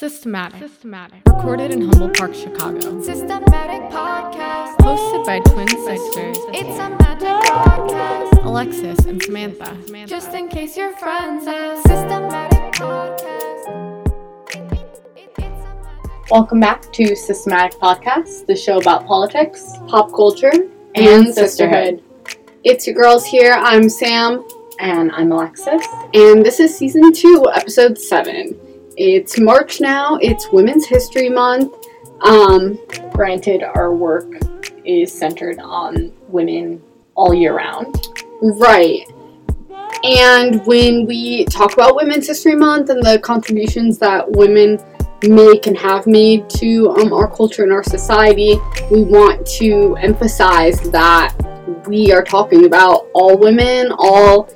Systematic. Systematic. Recorded in Humboldt Park, Chicago. Systematic podcast. Hosted by twin sisters It's a magic podcast. Alexis and Samantha. Samantha. Just in case your friends ask. Systematic podcast. It's a magic Welcome back to Systematic Podcast, the show about politics, pop culture, and sisterhood. It's your girls here. I'm Sam, And I'm Alexis. and this is season two, episode seven. It's March now. It's Women's History Month. Um, Granted, our work is centered on women all year round. right. And when we talk about Women's History Month and the contributions that women make and have made to um, our culture and our society, we want to emphasize that we are talking about all women, all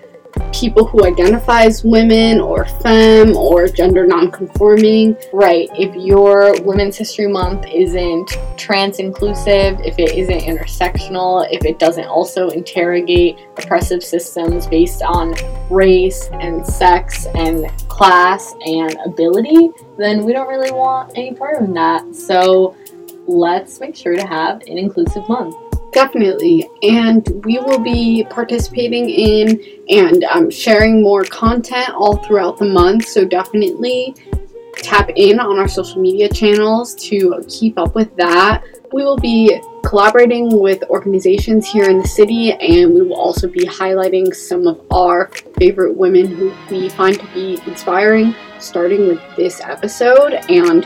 people who identify as women or femme or gender nonconforming. Right. If your Women's History Month isn't trans inclusive, if it isn't intersectional, if it doesn't also interrogate oppressive systems based on race and sex and class and ability, then we don't really want any part of that. So let's make sure to have an inclusive month. Definitely. And we will be participating in and um, sharing more content all throughout the month. So definitely tap in on our social media channels to keep up with that. We will be collaborating with organizations here in the city, and we will also be highlighting some of our favorite women who we find to be inspiring, starting with this episode and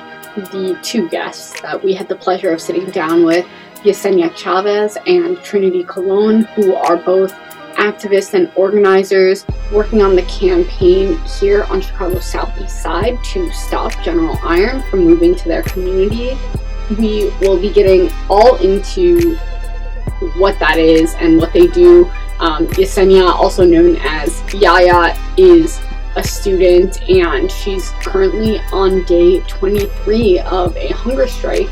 the two guests that we had the pleasure of sitting down with. Yesenia Chavez and Trinity Colon, who are both activists and organizers working on the campaign here on Chicago's southeast side to stop General Iron from moving to their community. We will be getting all into what that is and what they do. Um, Yesenia, also known as Yaya, is a student and she's currently on day 23 of a hunger strike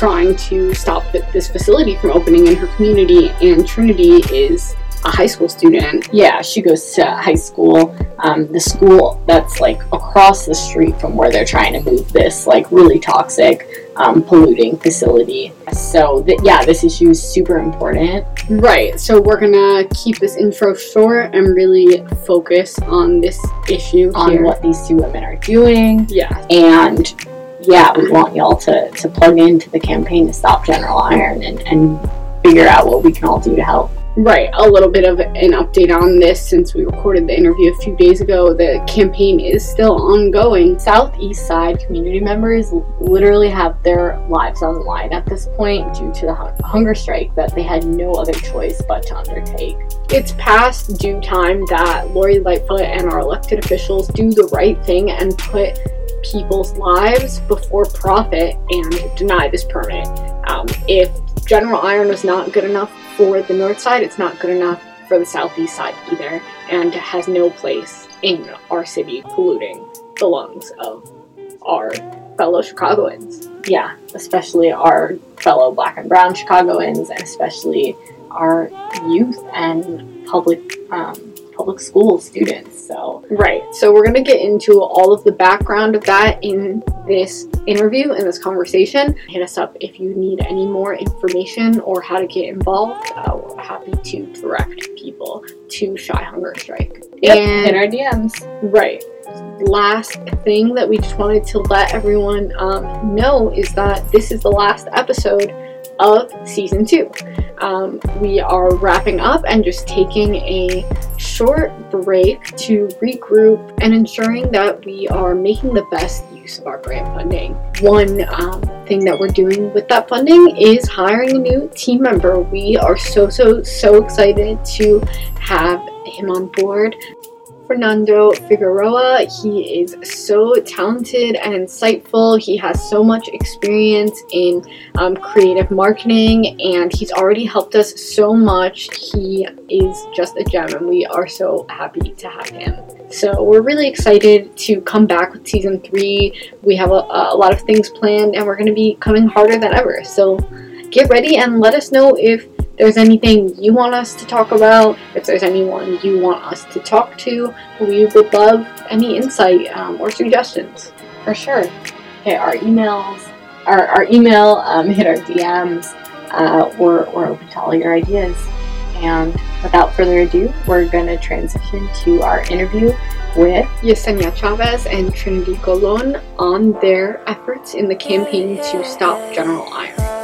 trying to stop this facility from opening in her community. And Trinity is a high school student. Yeah, she goes to high school. Um, the school that's like across the street from where they're trying to move this like really toxic, um, polluting facility. So th- yeah, this issue is super important. Right, so we're gonna keep this intro short and really focus on this issue on here. what these two women are doing, Yeah, and yeah, we want y'all to to plug into the campaign to stop General Iron and and figure out what we can all do to help. right. A little bit of an update on this since we recorded the interview a few days ago. The campaign is still ongoing. Southeast Side community members literally have their lives on the line at this point due to the hunger strike that they had no other choice but to undertake. It's past due time that Lori Lightfoot and our elected officials do the right thing and put people's lives before profit and deny this permit. Um, if General Iron was not good enough for the north side, it's not good enough for the southeast side either, and has no place in our city polluting the lungs of our fellow Chicagoans. Yeah, especially our fellow black and brown Chicagoans, and especially our youth and public um, public school students. So Right. So we're going to get into all of the background of that in this interview, in this conversation. Hit us up if you need any more information or how to get involved. Uh, we're happy to direct people to Chi Hunger Strike. hit And our DMs. right. Last thing that we just wanted to let everyone um, know is that this is the last episode of season two. Um, we are wrapping up and just taking a short break to regroup and ensuring that we are making the best use of our grant funding. One um, thing that we're doing with that funding is hiring a new team member. We are so, so, so excited to have him on board. Fernando Figueroa. He is so talented and insightful. He has so much experience in um, creative marketing and he's already helped us so much. He is just a gem and we are so happy to have him. So we're really excited to come back with season three. We have a, a lot of things planned and we're going to be coming harder than ever. So get ready and let us know if there's anything you want us to talk about, if there's anyone you want us to talk to, we would love any insight um, or suggestions. For sure. Okay, our emails, our, our email, um, hit our DMs. Uh, we're, we're open to all your ideas. And without further ado, we're going to transition to our interview with Yesenia Chavez and Trinity Colon on their efforts in the campaign to stop General Iron.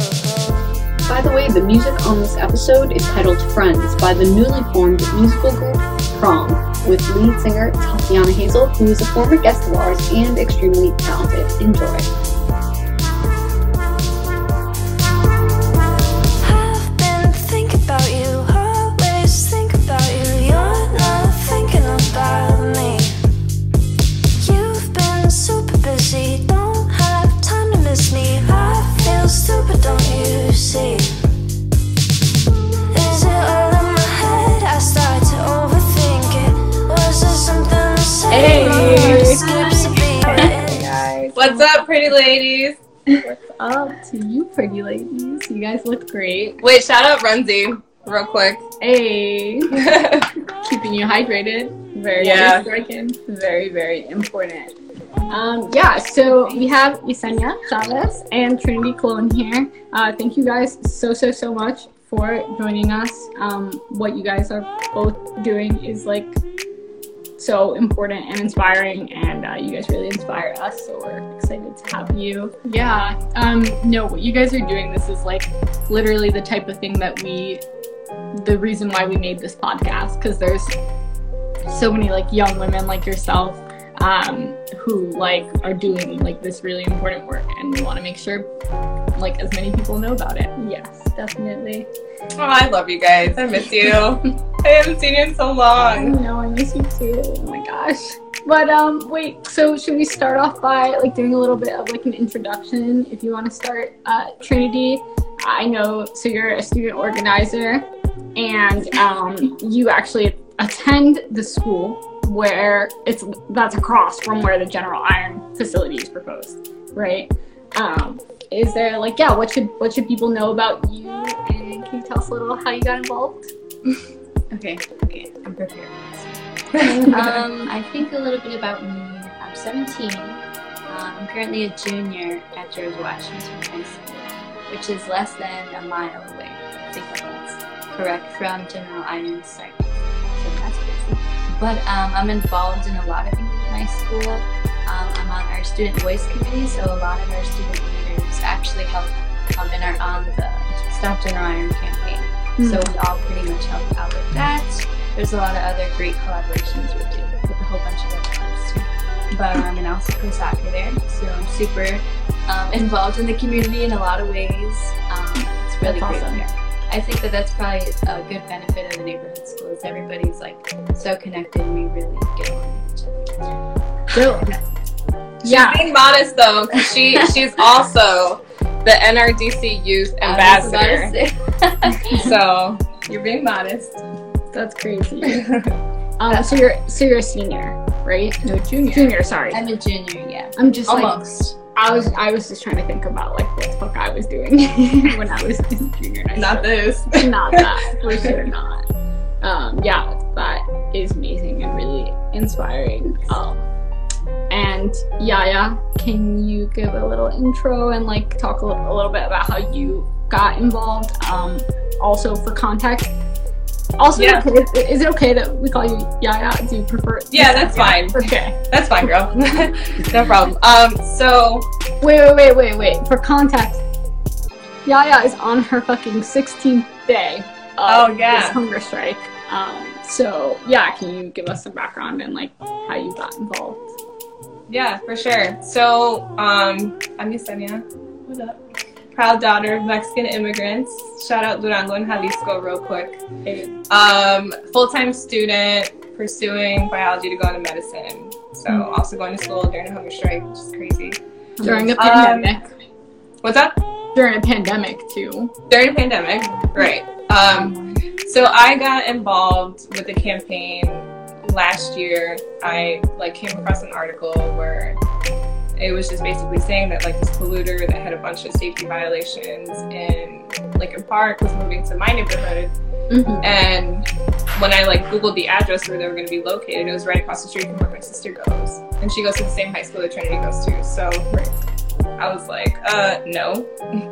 By the way, the music on this episode is titled Friends by the newly formed musical group Prom, with lead singer Tatiana Hazel, who is a former guest of ours and extremely talented. Enjoy. Ladies? What's up to you, pretty ladies? You guys look great. Wait, shout out Runzi, real quick. Hey, keeping you hydrated. Very, Yeah. very striking. Very, very important. Um, yeah, so we have Yesenia Chavez and Trinity Colon here. Uh, thank you guys so, so, so much for joining us. Um, what you guys are both doing is like so important and inspiring, and uh, you guys really inspire us. So we're excited to have you. Yeah. Um, no, what you guys are doing, this is like literally the type of thing that we, the reason why we made this podcast, because there's so many like young women like yourself um, who like are doing like this really important work, and we want to make sure like as many people know about it. Yes, definitely. Oh, I love you guys. I miss you. I haven't seen you in so I long. know, I miss you too. Oh my gosh. But um, wait. So should we start off by like doing a little bit of like an introduction? If you want to start, uh, Trinity. I know. So you're a student organizer, and um, you actually attend the school where it's that's across from where the General Iron facility is proposed, right? Um, is there like yeah? What should what should people know about you? And can you tell us a little how you got involved? Okay, okay, I'm prepared. um, I think a little bit about me. I'm 17. Um, I'm currently a junior at George Washington High School, which is less than a mile away. I think that's correct from General Iron's site. So that's crazy. But um, I'm involved in a lot of things in my school. Um, I'm on our student voice committee, so a lot of our student leaders actually help um, and are on the Stop General Iron campaign. So we all pretty much help out with that. There's a lot of other great collaborations we do with a whole bunch of other groups too. But um, and I also play soccer there, so I'm super um, involved in the community in a lot of ways. Um, it's really That's great awesome. there. I think that that's probably a good benefit of the neighborhood school is everybody's like so connected and we really get along with each other. So, She's yeah. being modest though, 'cause she she's also the NRDC Youth I was about to Ambassador. say. So you're being modest. That's crazy. Um, so you're so you're a senior, right? no junior. Junior, sorry. I'm a junior, yeah. I'm just like Almost. I was I was just trying to think about like what the fuck I was doing when I was in junior high Not this. not that for sure not. Um, yeah, that is amazing and really inspiring. Um, and Yaya, can you give a little intro and like talk a, li- a little bit about how you got involved? Um, also for context. Also, Yeah. okay, is it okay that we call you Yaya? Do you prefer? Yeah, that's fine. Okay. That's fine, girl. no problem. Um, so Wait, wait, wait, wait, wait. For context, Yaya is on her fucking 16th day of Oh, yeah. this hunger strike. Um, so yeah, can you give us some background and like how you got involved? Yeah, for sure. So, um, I'm Yesenia. What up? Proud daughter of Mexican immigrants. Shout out Durango and Jalisco real quick. Um, full-time student pursuing biology to go into medicine. So also going to school during a hunger strike, which is crazy. During a Um, pandemic. What's up? During a pandemic too. During a pandemic, right. Um, so I got involved with the campaign last year. I like came across an article where it was just basically saying that like this polluter that had a bunch of safety violations in Lincoln Park was moving to my neighborhood Mhm. And when I like Googled the address where they were going to be located, it was right across the street from where my sister goes, and she goes to the same high school that Trinity goes to. So I was like, uh, no,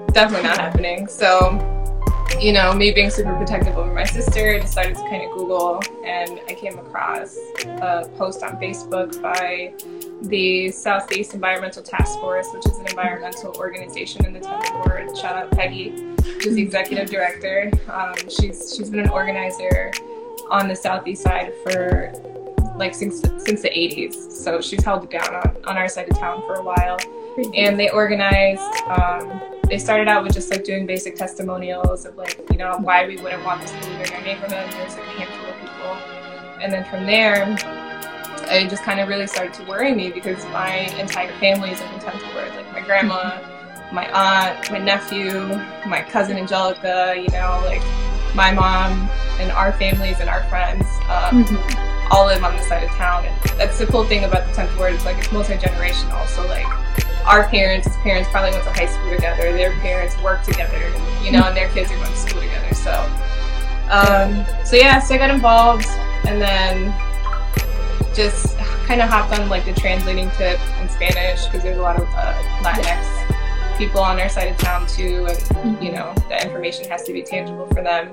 definitely not happening. So, you know, me being super protective over my sister, I decided to kind of Google, and I came across a post on Facebook by the Southeast Environmental Task Force, which is an environmental organization in the 10th Ward. Shout out Peggy, who's the executive director. Um, she's she's been an organizer on the southeast side for like since since the 80s. So she's held it down on, on our side of town for a while. And they organized. Um, they started out with just like doing basic testimonials of like you know why we wouldn't want this to polluter in our neighborhood. There's like a handful of people, and then from there. It just kind of really started to worry me because my entire family is in the 10th ward. Like my grandma, my aunt, my nephew, my cousin Angelica, you know, like my mom and our families and our friends um, Mhm. all live on this side of town. And that's the cool thing about the 10th ward. It's like it's multi-generational. So like our parents' parents probably went to high school together. Their parents work together, you know, and their kids are going to school together. So, um, so yeah, so I got involved and then just kind of hopped on like the translating tip in Spanish because there's a lot of uh, Latinx people on our side of town too, and you know the information has to be tangible for them.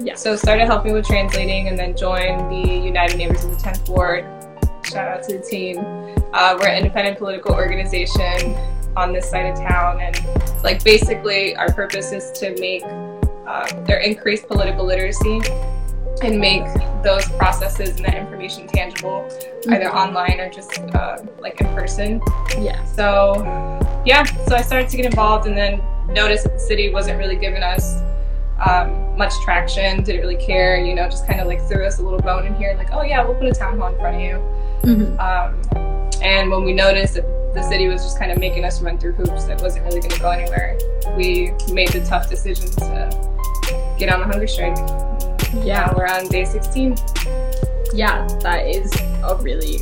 Yeah. So started helping with translating, and then joined the United Neighbors of the 10th Ward. Shout out to the team. Uh, we're an independent political organization on this side of town, and like basically our purpose is to make uh, or increase political literacy and make those processes and that information tangible, either online or just uh, like in person. Yeah. So, yeah, so I started to get involved and then noticed that the city wasn't really giving us um, much traction, didn't really care, you know, just kind of like threw us a little bone in here, like, oh yeah, we'll put a town hall in front of you. Mhm. Um, and when we noticed that the city was just kind of making us run through hoops that wasn't really going to go anywhere, we made the tough decision to get on the hunger strike. Yeah. We're on day 16. yeah, that is a really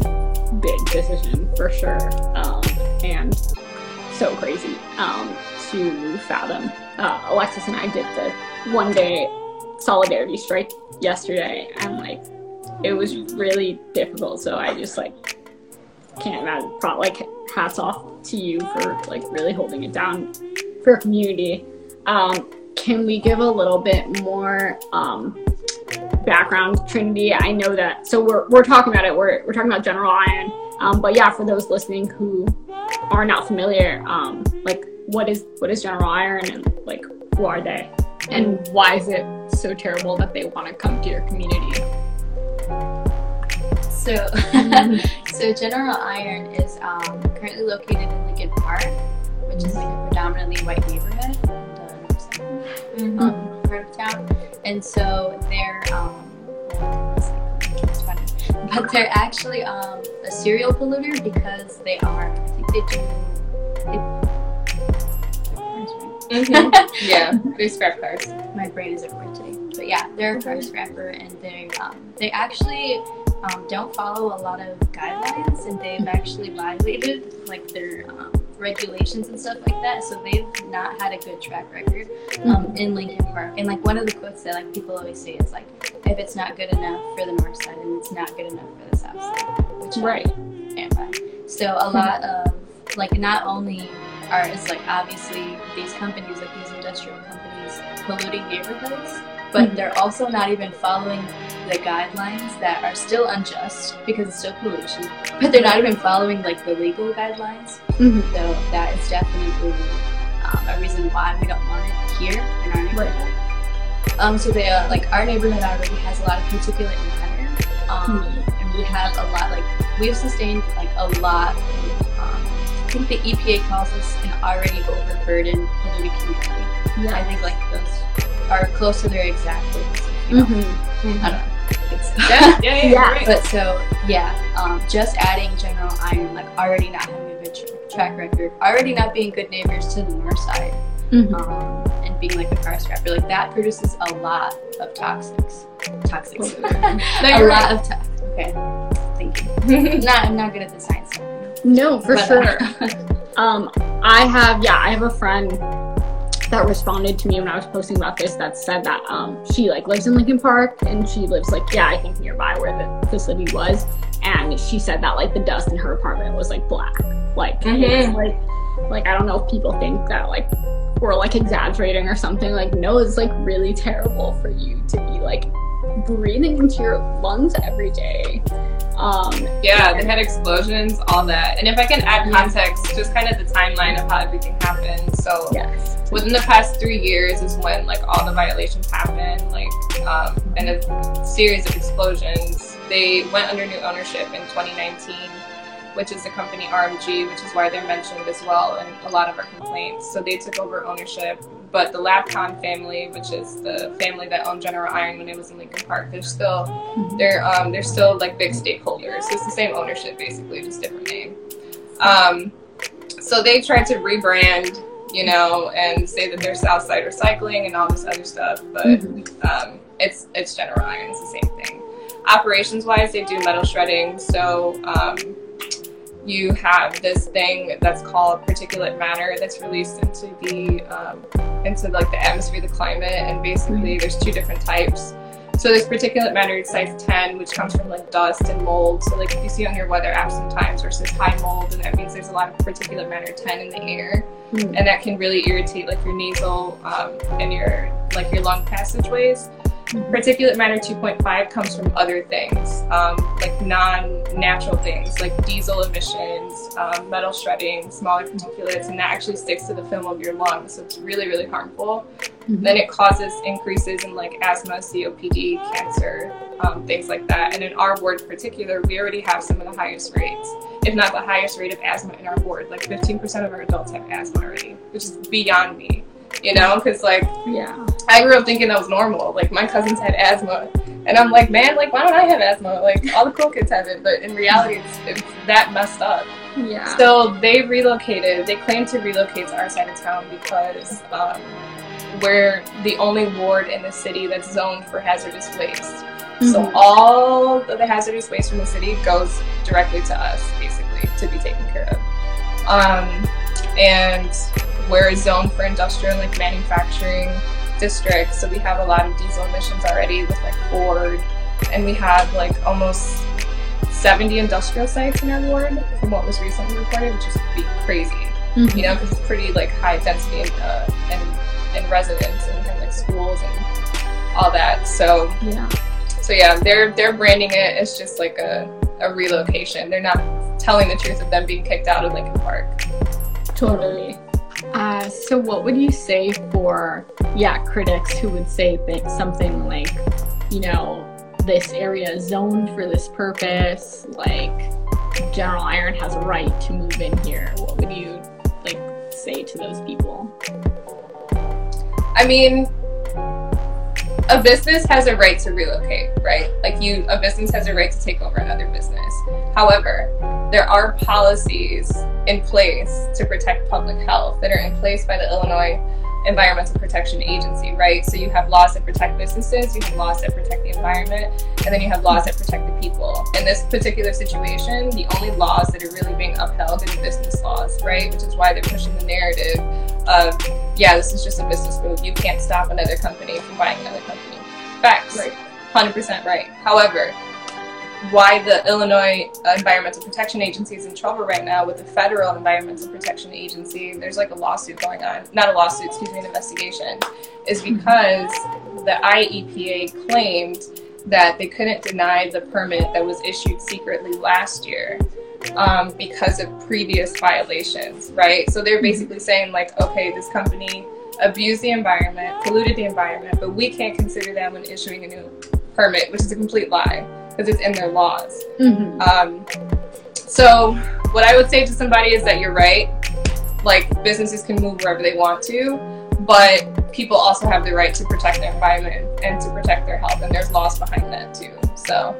big decision for sure, um, and so crazy um, to fathom. Uh, Alexis and I did the one day solidarity strike yesterday, and like it was really difficult. So I just like can't imagine. Like hats off to you for like really holding it down for a community. Um, can we give a little bit more? Um, background trinity? I know that so we're, we're talking about it. We're, we're talking about general iron. Um, but yeah for those listening who are not familiar um, like what is what is general iron and like who are they? And why is it so terrible that they want to come to your community? So, so General Iron is um, currently located in Lincoln Park, which is like a predominantly white neighborhood. in the north side, um, part of town. And so they're, um, it's funny, but they're actually um, a serial polluter because they are, I think they do. They, Yeah, they scrap cars. my brain isn't right today. But yeah, they're a car scrapper and they um, they actually um, don't follow a lot of guidelines and they've actually violated like their um, regulations and stuff like that. So they've not had a good track record um, in Lincoln Park. And like one of the quotes that like people always say is like, if it's not good enough for the north side, then it's not good enough for the south side. Which I right stand by. So a lot of like not only are it's like obviously these companies like these industrial companies polluting neighborhoods, but Mhm. they're also not even following the guidelines that are still unjust because it's still pollution. But they're not even following like the legal guidelines. Mhm. So that is definitely um, a reason why we don't want it here in our neighborhood. Um, so they uh, like our neighborhood already has a lot of particulate matter, um, and we have a lot like we've sustained like a lot. Um, I think the EPA calls us an already overburdened polluted community. I think like those are close to their exact words. you know. Mhm. I don't know. Yeah, yeah, yeah. Yeah, but so yeah, um, just adding General Iron, like already not having a good tra- track record, already not being good neighbors to the north side, Mhm. um, and being like a car scrapper, like that produces a lot of toxics. Toxics. No, a lot of tox. Okay, thank you. not, I'm not good at the science no for But, sure uh, Um, I have, yeah, I have a friend that responded to me when I was posting about this that said that um, she like lives in Lincoln Park and she lives like yeah I think nearby where the facility was. And she said that like the dust in her apartment was like black. Like Mhm. like like I don't know if people think that like we're like exaggerating or something. Like no it's like really terrible for you to be like breathing into your lungs every day um Yeah, they had explosions, all that. And if I can add context, just kind of the timeline of how everything happened. So yes within the past three years is when like all the violations happened, like um, and a series of explosions. They went under new ownership in 2019, which is the company RMG, which is why they're mentioned as well in a lot of our complaints. So they took over ownership, but the Labkon family, which is the family that owned General Iron when it was in Lincoln Park, they're still they're um, they're still like big stakeholders. So it's the same ownership basically, just different name. Um, so they tried to rebrand, you know, and say that they're Southside Recycling and all this other stuff, but um, it's it's General Iron. It's the same thing. Operations wise, they do metal shredding. So um, you have this thing that's called particulate matter that's released into the um, into like the atmosphere, the climate, and basically there's two different types. So there's particulate matter size 10, which comes from like dust and mold. So like if you see on your weather app sometimes versus high mold, and that means there's a lot of particulate matter 10 in the air, Mhm. and that can really irritate like your nasal um, and your like your lung passageways. Particulate matter 2.5 comes from other things, um, like non-natural things, like diesel emissions, um, metal shredding, smaller particulates, and that actually sticks to the film of your lungs. So it's really, really harmful. Then it causes increases in like asthma, COPD, cancer, um, things like that. And in our ward in particular, we already have some of the highest rates, if not the highest rate of asthma in our ward. Like 15% of our adults have asthma already, which is beyond me. You know, because like yeah I grew up thinking that was normal. Like my cousins had asthma, and I'm like, man, like why don't I have asthma? Like all the cool kids have it, but in reality, it's, it's that messed up. yeah So they relocated. They claimed to relocate to our side of town because um, we're the only ward in the city that's zoned for hazardous waste. So Mhm. all of the hazardous waste from the city goes directly to us, basically, to be taken care of. Um, and we're a zone for industrial like manufacturing districts, so we have a lot of diesel emissions already with like Ford, and we have like almost 70 industrial sites in our ward from what was recently reported, which is be crazy Mhm. you know, because it's pretty like high density and, uh, in, in residents and we have like schools and all that. So yeah so yeah, they're they're branding it as just like a, a relocation. They're not telling the truth of them being kicked out of Lincoln Park. Totally. Uh, so, what would you say for yeah critics who would say that something like, you know, this area is zoned for this purpose, like General Iron has a right to move in here? What would you like say to those people? I mean, a business has a right to relocate, right? Like you, a business has a right to take over another business. However, there are policies in place to protect public health that are in place by the Illinois Environmental Protection Agency, right? So you have laws that protect businesses, you have laws that protect the environment, and then you have laws that protect the people. In this particular situation, the only laws that are really being upheld are the business laws, right? Which is why they're pushing the narrative of, yeah, this is just a business move. You can't stop another company from buying another company. Facts. Right. 100% right. However, why the Illinois Environmental Protection Agency is in trouble right now with the federal Environmental Protection Agency. There's like a lawsuit going on, not a lawsuit, excuse me, an investigation, is because the IEPA claimed that they couldn't deny the permit that was issued secretly last year um, because of previous violations, right? So they're basically saying, like, okay, this company abused the environment, polluted the environment, but we can't consider them when issuing a new permit, which is a complete lie because it's in their laws. Mm-hmm. Um, so, what I would say to somebody is that you're right. Like, businesses can move wherever they want to, but people also have the right to protect their environment and to protect their health, and there's laws behind that too. So,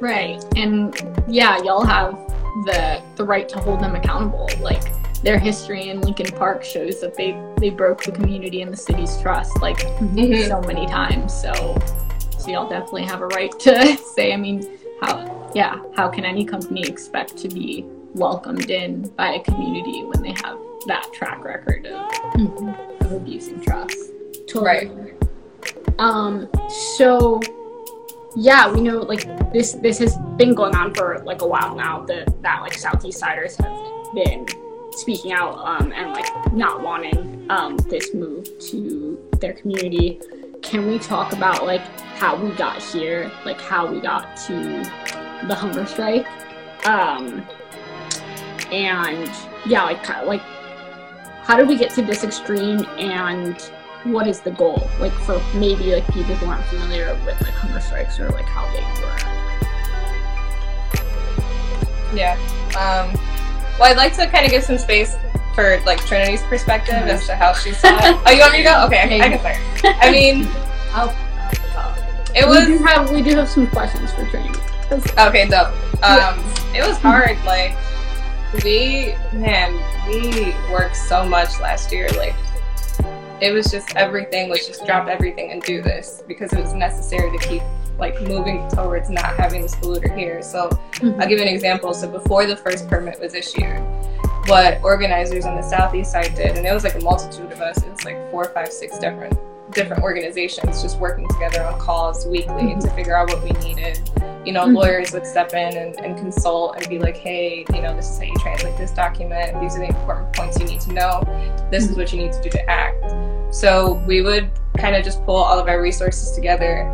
Right. And yeah, y'all have the the right to hold them accountable. Like their history in Lincoln Park shows that they they broke the community and the city's trust like Mhm. so many times. So so y'all definitely have a right to say, I mean, how yeah, how can any company expect to be welcomed in by a community when they have that track record of of abusing trust. Totally. Right. Um. So, yeah, we know like this. This has been going on for like a while now. That that like Southeast Siders have been speaking out um, and like not wanting um, this move to their community. Can we talk about like how we got here, like how we got to the hunger strike, um, and yeah, like like how did we get to this extreme and what is the goal like for maybe like people who aren't familiar with like hunger strikes or like how they work Yeah. Um, well, I'd like to kind of give some space for like Trinity's perspective as to how she saw it. Oh, you want me to go? Okay, I, I can start. I mean, I'll, it we do was have we do have some questions for Trinity. okay. Dope. Um, it was hard. Like we, man, we worked so much last year. Like it was just everything was just drop everything and do this because it was necessary to keep like moving towards not having this polluter here. So Mhm. I'll give you an example. So before the first permit was issued, what organizers on the southeast side did, and it was like a multitude of us, it was like four, five, six different different organizations just working together on calls weekly to figure out what we needed. You know, Mhm. lawyers would step in and, and consult and be like, hey, you know, this is how you translate this document. These are the important points you need to know. This is what you need to do to act. So we would kind of just pull all of our resources together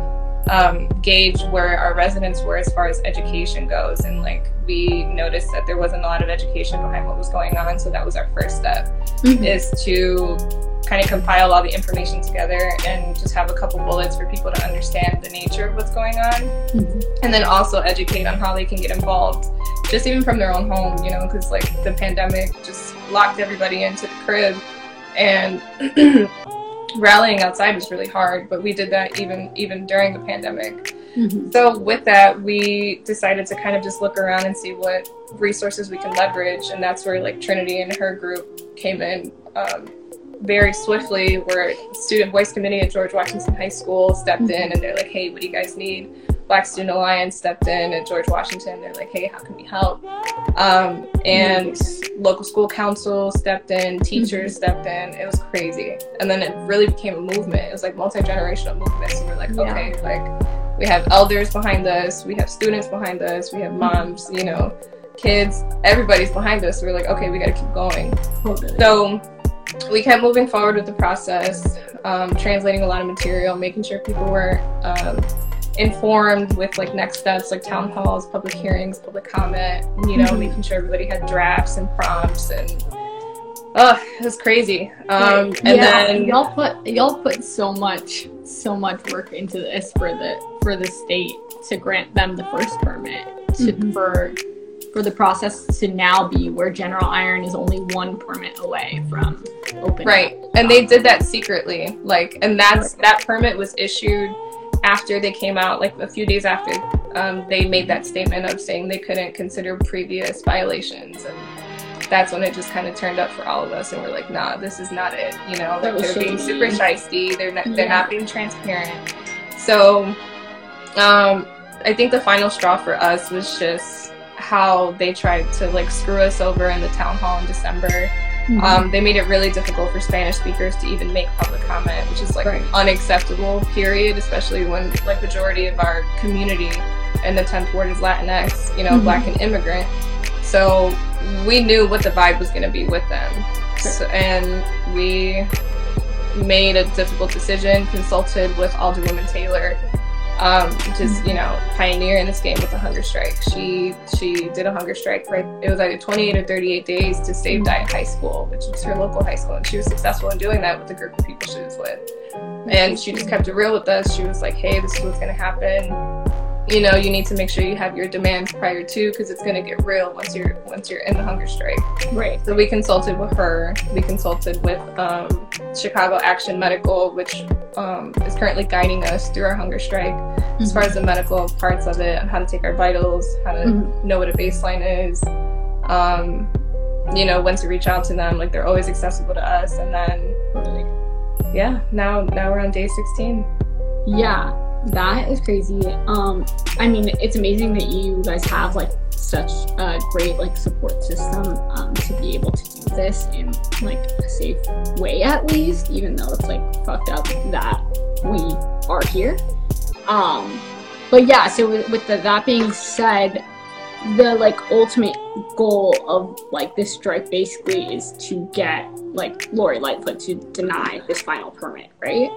um, gauge where our residents were as far as education goes. And like we noticed that there wasn't a lot of education behind what was going on. So that was our first step Mhm. is to kind of compile all the information together and just have a couple bullets for people to understand the nature of what's going on. Mhm. And then also educate on how they can get involved, just even from their own home, you know, because like the pandemic just locked everybody into the crib and rallying outside was really hard but we did that even even during the pandemic Mhm. so with that we decided to kind of just look around and see what resources we can leverage and that's where like trinity and her group came in um, very swiftly where student voice committee at george washington high school stepped in and they're like hey what do you guys need? Black student alliance stepped in at george washington. They're like hey how can we help? Um, and local school council stepped in teachers stepped in. It was crazy. And then it really became a movement. It was like multi-generational movement so we're like Yeah. okay like we have elders behind us. We have students behind us. We have moms you know kids. Everybody's behind us. So we're like okay we got to keep going. Totally. so we kept moving forward with the process, um, translating a lot of material, making sure people were um, informed with like next steps, like town halls, public hearings, public comment. You know, Mhm. making sure everybody had drafts and prompts, and oh, it was crazy. Um, and Yeah, then y'all put y'all put so much so much work into this for the for the state to grant them the first permit to Mm-hmm. for for the process to now be where General Iron is only one permit away from opening. Right. And they did that secretly. Like and that's that permit was issued after they came out, like a few days after um, they made that statement of saying they couldn't consider previous violations and that's when it just kind of turned up for all of us and we're like, nah, this is not it. You know, That like they're being shady. super shisty, they're not they're not being transparent. So um I think the final straw for us was just how they tried to like screw us over in the town hall in December. Mhm. Um, they made it really difficult for Spanish speakers to even make public comment, which is like Right. unacceptable. Period. Especially when like majority of our community in the 10th ward is Latinx, you know, Mhm. Black and immigrant. So we knew what the vibe was going to be with them, so, and we made a difficult decision. Consulted with Alderwoman Taylor. Um, is you know pioneer in this game with the hunger strike. She she did a hunger strike right. it was either 28 or 38 days to save Dyett High School, which was her local high school, and she was successful in doing that with the group of people she was with. And she just kept it real with us. She was like, "Hey, this is what's gonna happen. You know, you need to make sure you have your demands prior to, because it's gonna get real once you're once you're in the hunger strike." right. So we consulted with her. We consulted with um, Chicago Action Medical, which um, is currently guiding us through our hunger strike as far as the medical parts of it, and how to take our vitals, how to Mhm. know what a baseline is. Um, you know, when to reach out to them. Like they're always accessible to us. And then, yeah, now now we're on day 16. Yeah, that is crazy. Um, I mean, it's amazing that you guys have like such a great like support system um, to be able to do this in like a safe way at least, even though it's like fucked up that we are here. Um, but yeah, so with, with the, that being said, the like ultimate goal of like this strike basically is to get like Lori Lightfoot to deny this final permit, right?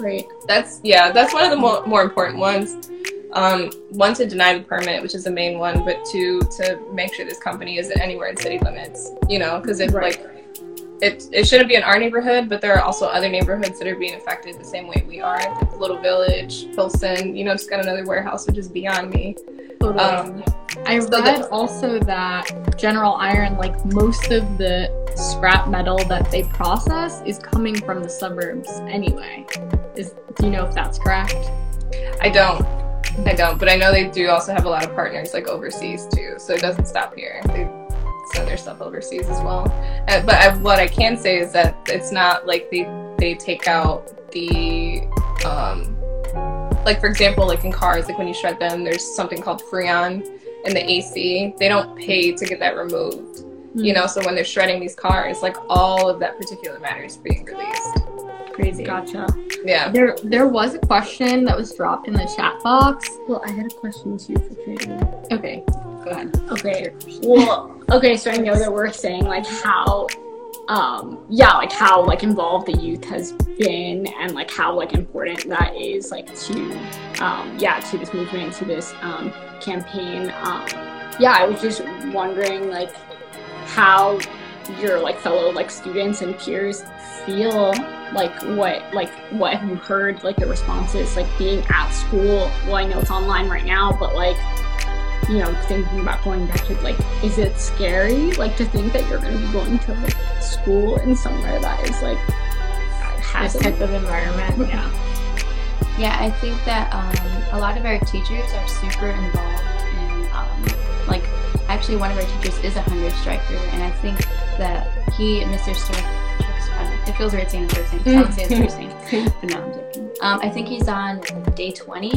Right. That's yeah, that's one of the more, more important ones. Um, one to deny the permit, which is the main one, but two to make sure this company isn't anywhere in city limits. You know, because if Right. like it, it shouldn't be in our neighborhood, but there are also other neighborhoods that are being affected the same way we are. Little Village, Pilsen, you know, just got another warehouse, which is beyond me. Um, I read also that General Iron, like most of the scrap metal that they process, is coming from the suburbs anyway. Is do you know if that's correct? I don't. I don't, but I know they do also have a lot of partners like overseas too, so it doesn't stop here. They send their stuff overseas as well. Uh, but I, what I can say is that it's not like they they take out the um, like for example, like in cars, like when you shred them, there's something called freon in the AC. They don't pay to get that removed. You hmm. know, so when they're shredding these cars, like all of that particular matter is being released. crazy. Gotcha. Yeah. There, there was a question that was dropped in the chat box. Well, I had a question too for Trinity. Okay, go ahead. Okay. Well, okay, so I know that we're saying like how, um, yeah, like how like involved the youth has been and like how like important that is like to, um, yeah, to this movement, to this um, campaign. Um, yeah, I was just wondering like how your like fellow like students and peers feel like what like what have you heard like the responses like being at school well i know it's online right now but like you know, thinking about going back to like, is it scary, like, to think that you're going to be going to like school in somewhere that is like has This type of environment. Yeah. Yeah, I think that um, a lot of our teachers are super involved in, um, like, actually, one of our teachers is a hunger striker, and I think that he, Mr. Strick, it feels weird saying his first name. I would say his first name, but no, I'm joking. Um, I think he's on day 20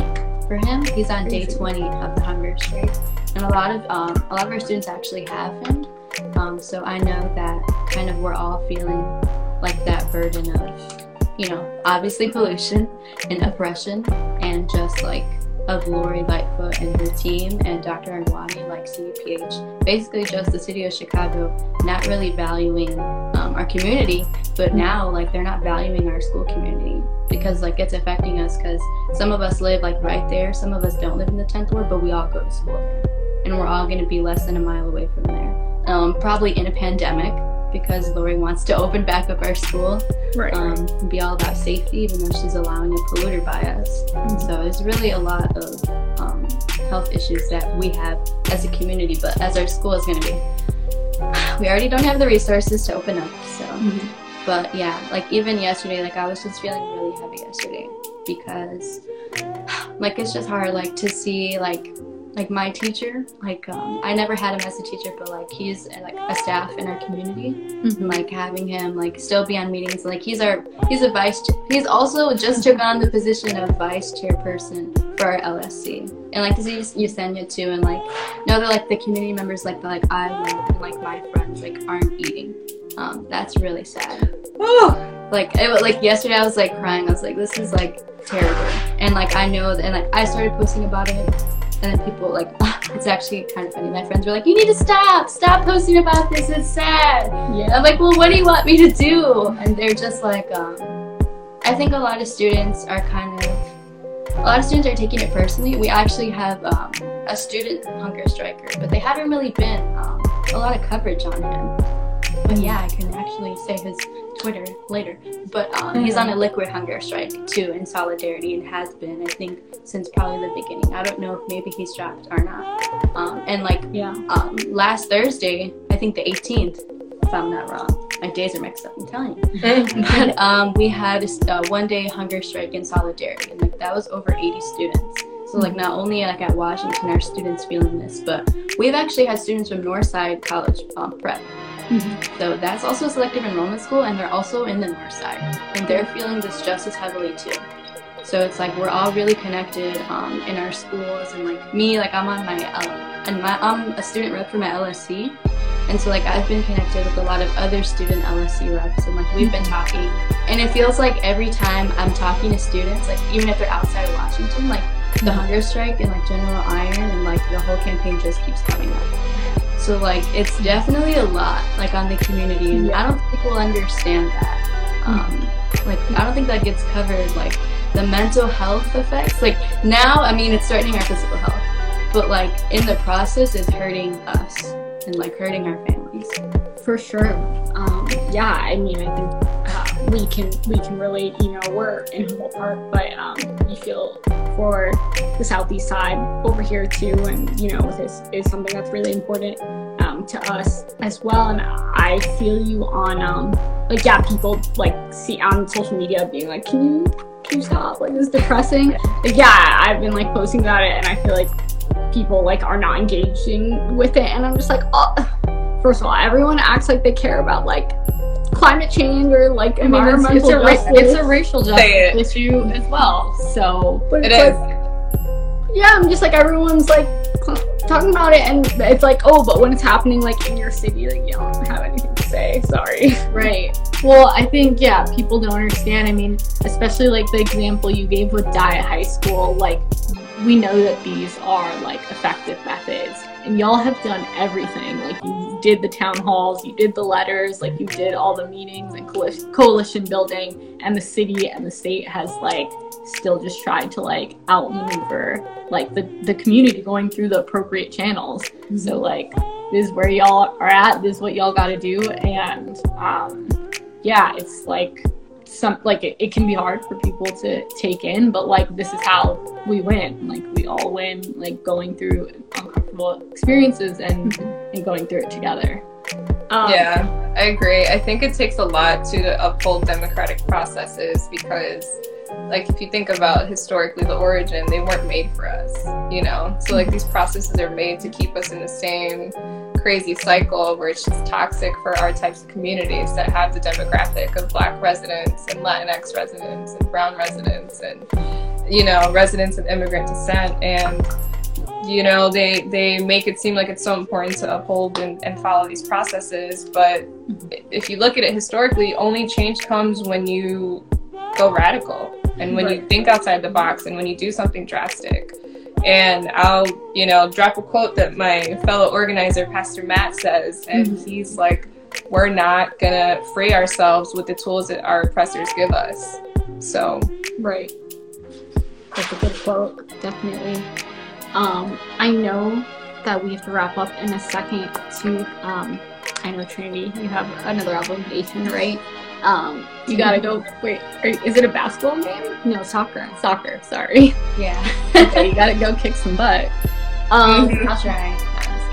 for him. He's on day 20 of the hunger strike, and a lot of um, a lot of our students actually have him. Um, so I know that kind of we're all feeling like that burden of, you know, obviously pollution and oppression and just like of Lori Lightfoot and her team and Dr. Arwady, like CDPH, basically just the city of Chicago not really valuing our community, but now like they're not valuing our school community because like it's affecting us because some of us live like right there, some of us don't live in the 10th ward, but we all go to school there. And we're all going to be less than a mile away from there. Um, probably in a pandemic because Lori wants to open back up our school right. um, and be all about safety, even though she's allowing a polluter by us. So it's really a lot of um, health issues that we have as a community, but as our school is going to be, we already don't have the resources to open up. So, mm-hmm. but yeah, like even yesterday, like I was just feeling really heavy yesterday because, like, it's just hard, like to see like like my teacher like um, i never had him as a teacher but like he's like a staff in our community. And like having him like still be on meetings like he's our he's a vice he's also just took on the position of vice chairperson for our lsc and like to see Yesenia too and like know that like the community members like that like i love and like my friends like aren't eating. Um, that's really sad. Oh, like it, was- like yesterday i was like crying. I was like this is like terrible. And like i know that and like i started posting about it and then people like it's actually kind of funny. My friends were like you need to stop. Stop posting about this. It's sad. Yeah. i'm like well what do you want me to do? And they're just like um i think a lot of students are kind of a lot of students are taking it personally. We actually have um, a student hunger striker but they haven't really been um, a lot of coverage on him. But yeah i can actually say his twitter later. But um, he's on a liquid hunger strike too in solidarity and has been i think since probably the beginning. I don't know if maybe he's dropped or not. Um, and like Yeah. um, last thursday i think the 18th if i'm not wrong my days are mixed up i'm telling you. But um, we had a s- uh, one day hunger strike in solidarity and like that was over 80 students. So like not only like at washington are students feeling this but we've actually had students from northside college um, prep so that's also a selective enrollment school and they're also in the north side. And they're feeling this just as heavily too. So it's like we're all really connected um, in our schools and like me like i'm on my um, and my i'm a student rep for my lsc And so, like, I've been connected with a lot of other student LSC reps, and like, we've been talking. And it feels like every time I'm talking to students, like, even if they're outside of Washington, like, the hunger strike and like General Iron and like the whole campaign just keeps coming up. So, like, it's definitely a lot, like, on the community, and I don't think we'll understand that. Um, like, I don't think that gets covered, like, the mental health effects. Like, now, I mean, it's threatening our physical health, but, like, in the process, it's hurting us and, like, hurting our families. For sure. Um, yeah, I mean, I think we can we can relate. You know, we're in Humboldt Park, but um, you feel for the southeast side over here too, and you know, this is something that's really important um, to us as well. And I feel you on um, like yeah, people like see on social media being like, can you can you stop? Like this is depressing. Like, yeah, I've been like posting about it, and I feel like people like are not engaging with it, and I'm just like, oh. First of all, everyone acts like they care about like climate change or like I mean, it's, environmental it's a ra- justice. it's a racial Say it. justice issue as well. So But it's like, yeah, I'm just like everyone's like talking about it, and it's like, oh, but when it's happening like in your city, like you don't have anything to say. Sorry. Right. Well, I think yeah, people don't understand. I mean, especially like the example you gave with Dyett High School, like We know that these are like effective methods, and y'all have done everything. Like you did the town halls, you did the letters, like you did all the meetings and coalition, building, and the city and the state has like still just tried to like outmaneuver like the the community going through the appropriate channels. So like this is where y'all are at. This is what y'all got to do, and um, yeah, it's like some like it, it can be hard for people to take in, but like this is how we win. Like we all win, like going through uncomfortable experiences and and going through it together. Um, Yeah, I agree. I think it takes a lot to uphold democratic processes because, like, if you think about historically the origin, they weren't made for us, you know? So, like, these processes are made to keep us in the same crazy cycle where it's just toxic for our types of communities that have the demographic of Black residents and Latinx residents and Brown residents and, you know, residents of immigrant descent. And, you know they they make it seem like it's so important to uphold and, and follow these processes but mm-hmm. if you look at it historically only change comes when you go radical and when you think outside the box and when you do something drastic. And i'll you know drop a quote that my fellow organizer pastor matt says and mm-hmm. he's like we're not gonna free ourselves with the tools that our oppressors give us. So Right. That's a good quote, definitely. Um, I know that we have to wrap up in a second to um I know Trinity, you have another obligation, right? Um, you gotta go wait, are, is it a basketball game? No, soccer. Soccer, sorry. Yeah, okay, you gotta go kick some butt. Um I'll try.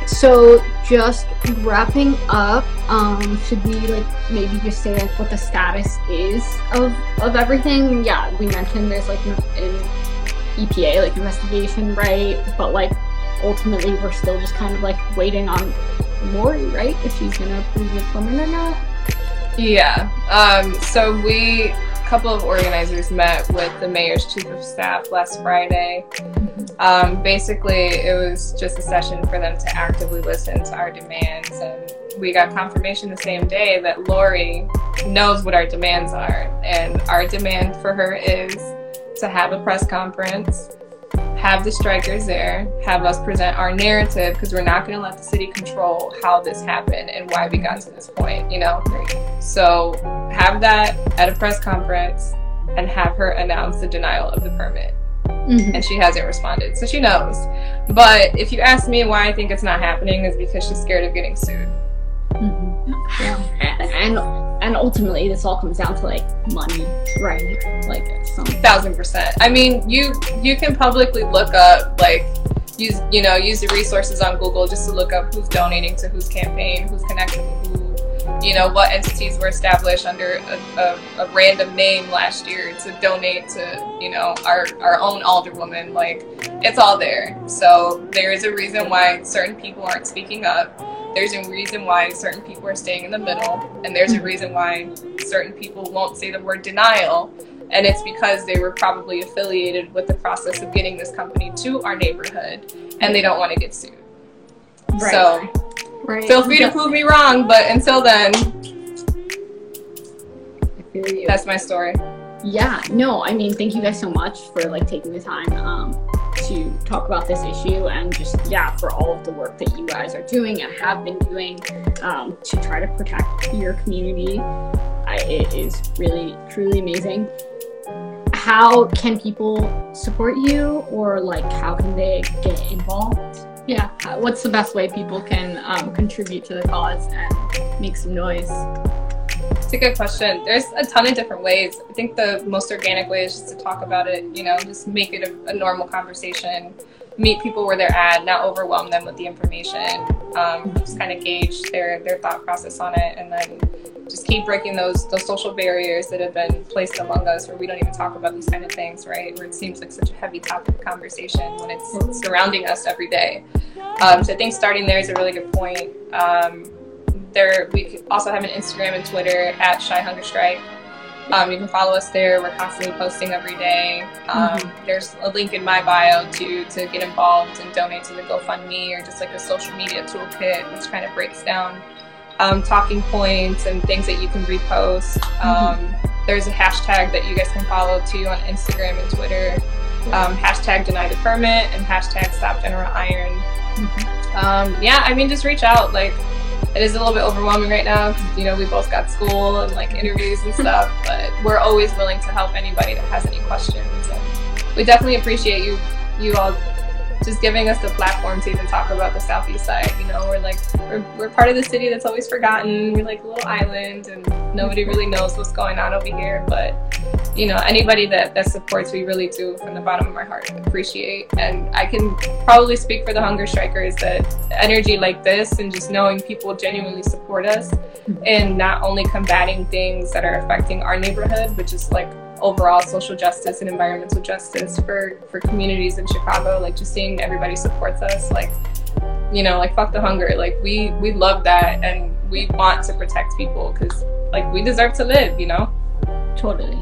so just wrapping up, um, should we like maybe just say like what the status is of of everything? Yeah, we mentioned there's like EPA like investigation, right? But like ultimately we're still just kind of like waiting on Lori, right? If she's gonna approve the permit or not. Yeah. Um, so we, a couple of organizers met with the mayor's chief of staff last Friday. Um, basically, it was just a session for them to actively listen to our demands, and we got confirmation the same day that Lori knows what our demands are, and our demand for her is to have a press conference. Have the strikers there, have us present our narrative because we're not going to let the city control how this happened and why we got to this point, you know? So have that at a press conference and have her announce the denial of the permit. Mm-hmm. And she hasn't responded, so she knows. But if you ask me why I think it's not happening, is because she's scared of getting sued. And and ultimately this all comes down to like money, right? Like some Thousand percent. I mean, you you can publicly look up like use you know use the resources on Google just to look up who's donating to whose campaign, who's connected with who, you know what entities were established under a, a, a random name last year to donate to you know our our own alderwoman. Like it's all there. So there is a reason why certain people aren't speaking up. There's a reason why certain people are staying in the middle, and there's a reason why certain people won't say the word denial and it's because they were probably affiliated with the process of getting this company to our neighborhood and they don't want to get sued Right. so Right. Feel free to prove me wrong, but until then, I feel you. that's my story. yeah no i mean thank you guys so much for like taking the time um, to talk about this issue and just yeah for all of the work that you guys are doing and have been doing um, to try to protect your community. I, it is really truly amazing. How can people support you or like how can they get involved? Yeah what's the best way people can um, contribute to the cause and make some noise It's a good question. There's a ton of different ways. I think the most organic way is just to talk about it, you know, just make it a, a normal conversation, meet people where they're at, not overwhelm them with the information, um, just kind of gauge their, their thought process on it, and then just keep breaking those those social barriers that have been placed among us where we don't even talk about these kind of things, right? Where it seems like such a heavy topic of conversation when it's surrounding us every day. Um, so I think starting there is a really good point. Um, there, we also have an Instagram and Twitter at Chi Hunger Strike. Um, you can follow us there. We're constantly posting every day. Um, There's a link in my bio to to get involved and donate to the GoFundMe or just like a social media toolkit, which kind of breaks down um, talking points and things that you can repost. Um, there's a hashtag that you guys can follow too on Instagram and Twitter. Um, hashtag deny the permit and hashtag stop general iron. Um, yeah, I mean, just reach out. Like, it is a little bit overwhelming right now because you know we both got school and like interviews and stuff. But we're always willing to help anybody that has any questions. And we definitely appreciate you, you all, just giving us the platform to even talk about the southeast side. You know, we're like we're, we're part of the city that's always forgotten. We're like a little island, and nobody really knows what's going on over here. But you know, anybody that that supports, we really do from the bottom of my heart appreciate. And I can probably speak for the hunger strikers that energy like this and just knowing people genuinely support us and not only combating things that are affecting our neighborhood, but just like overall social justice and environmental justice for for communities in Chicago. Like just seeing everybody supports us, like you know, like fuck the hunger. Like we we love that and we want to protect people because like we deserve to live. You know. Totally.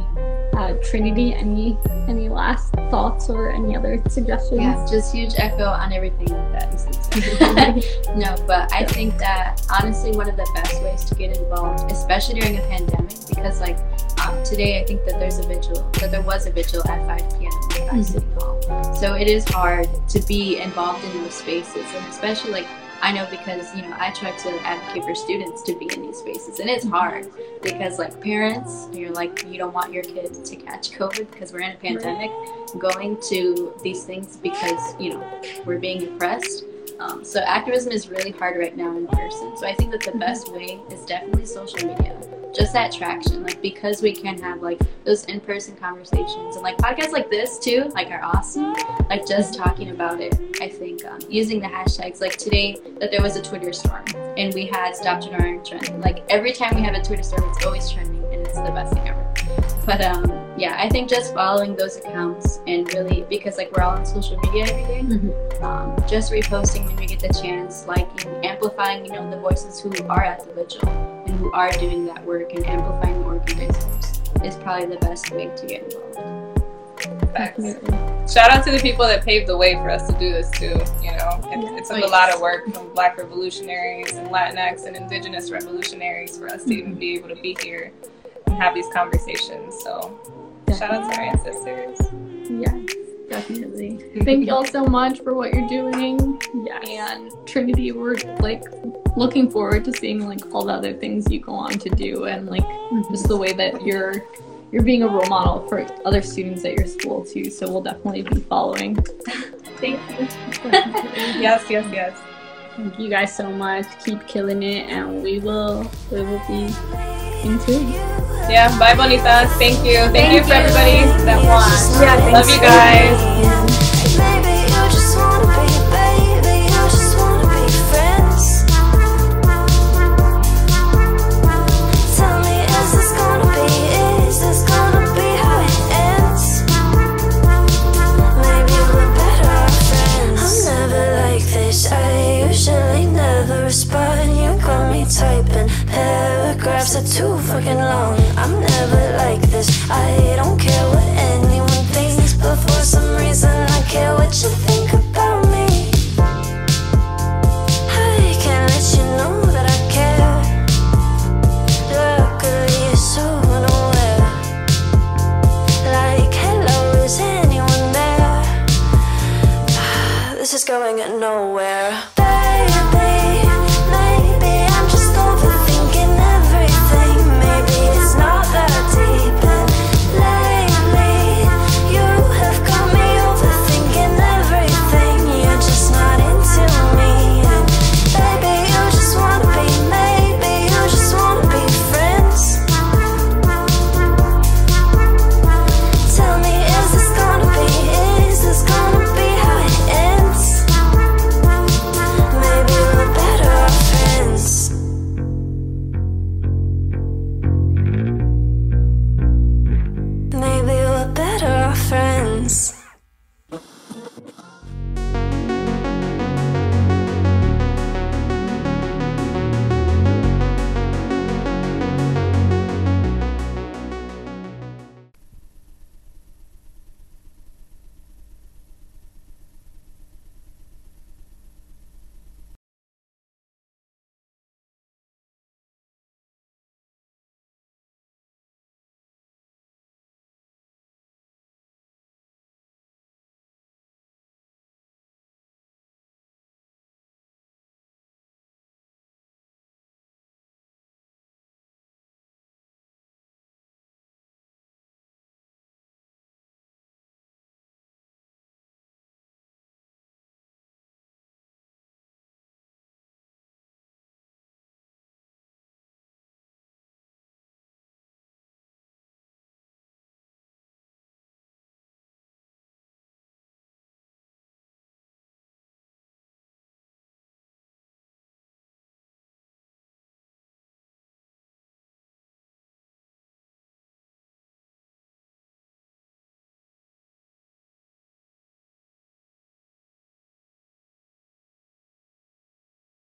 Uh, Trinity, any any last thoughts or any other suggestions? Yeah, just huge echo on everything that you said. no, but I think that honestly, one of the best ways to get involved, especially during a pandemic, because like um, today, I think that there's a vigil, that there was a vigil at 5 p.m. at Mhm. City Hall. So it is hard to be involved in those spaces, and especially like I know because you know I try to advocate for students to be in these spaces, and it's hard because like parents, you're like you don't want your kids to catch COVID because we're in a pandemic. Going to these things because you know we're being oppressed. Um, so activism is really hard right now in person. So I think that the best way is definitely social media. Just that traction, like because we can have like those in-person conversations and like podcasts like this too, like are awesome. Like just talking about it, I think um, using the hashtags. Like today, that there was a Twitter storm and we had Stop General Iron trending. Like every time we have a Twitter storm, it's always trending and it's the best thing ever. But um, yeah, I think just following those accounts and really because like we're all on social media every day, Mhm. um, just reposting when we get the chance, liking, amplifying, you know, the voices who are at the vigil who are doing that work and amplifying the organizers is probably the best way to get involved. Facts. Shout out to the people that paved the way for us to do this too. You know, it, Yeah. it took a lot of work from Black revolutionaries and Latinx and Indigenous revolutionaries for us to even be able to be here and have these conversations. So, shout out to our ancestors. Yes, definitely. Mm-hmm. Thank you all so much for what you're doing. Yes. And Trinity, we're like looking forward to seeing like all the other things you go on to do and like mm-hmm. just the way that you're you're being a role model for other students at your school too. So we'll definitely be following. Thank you. Yes, yes, yes. Thank you guys so much. Keep killing it, and we will we will be in tune. Yeah, bye, Bonitas. Thank you. Thank, you for everybody that won. Yeah, Love you guys.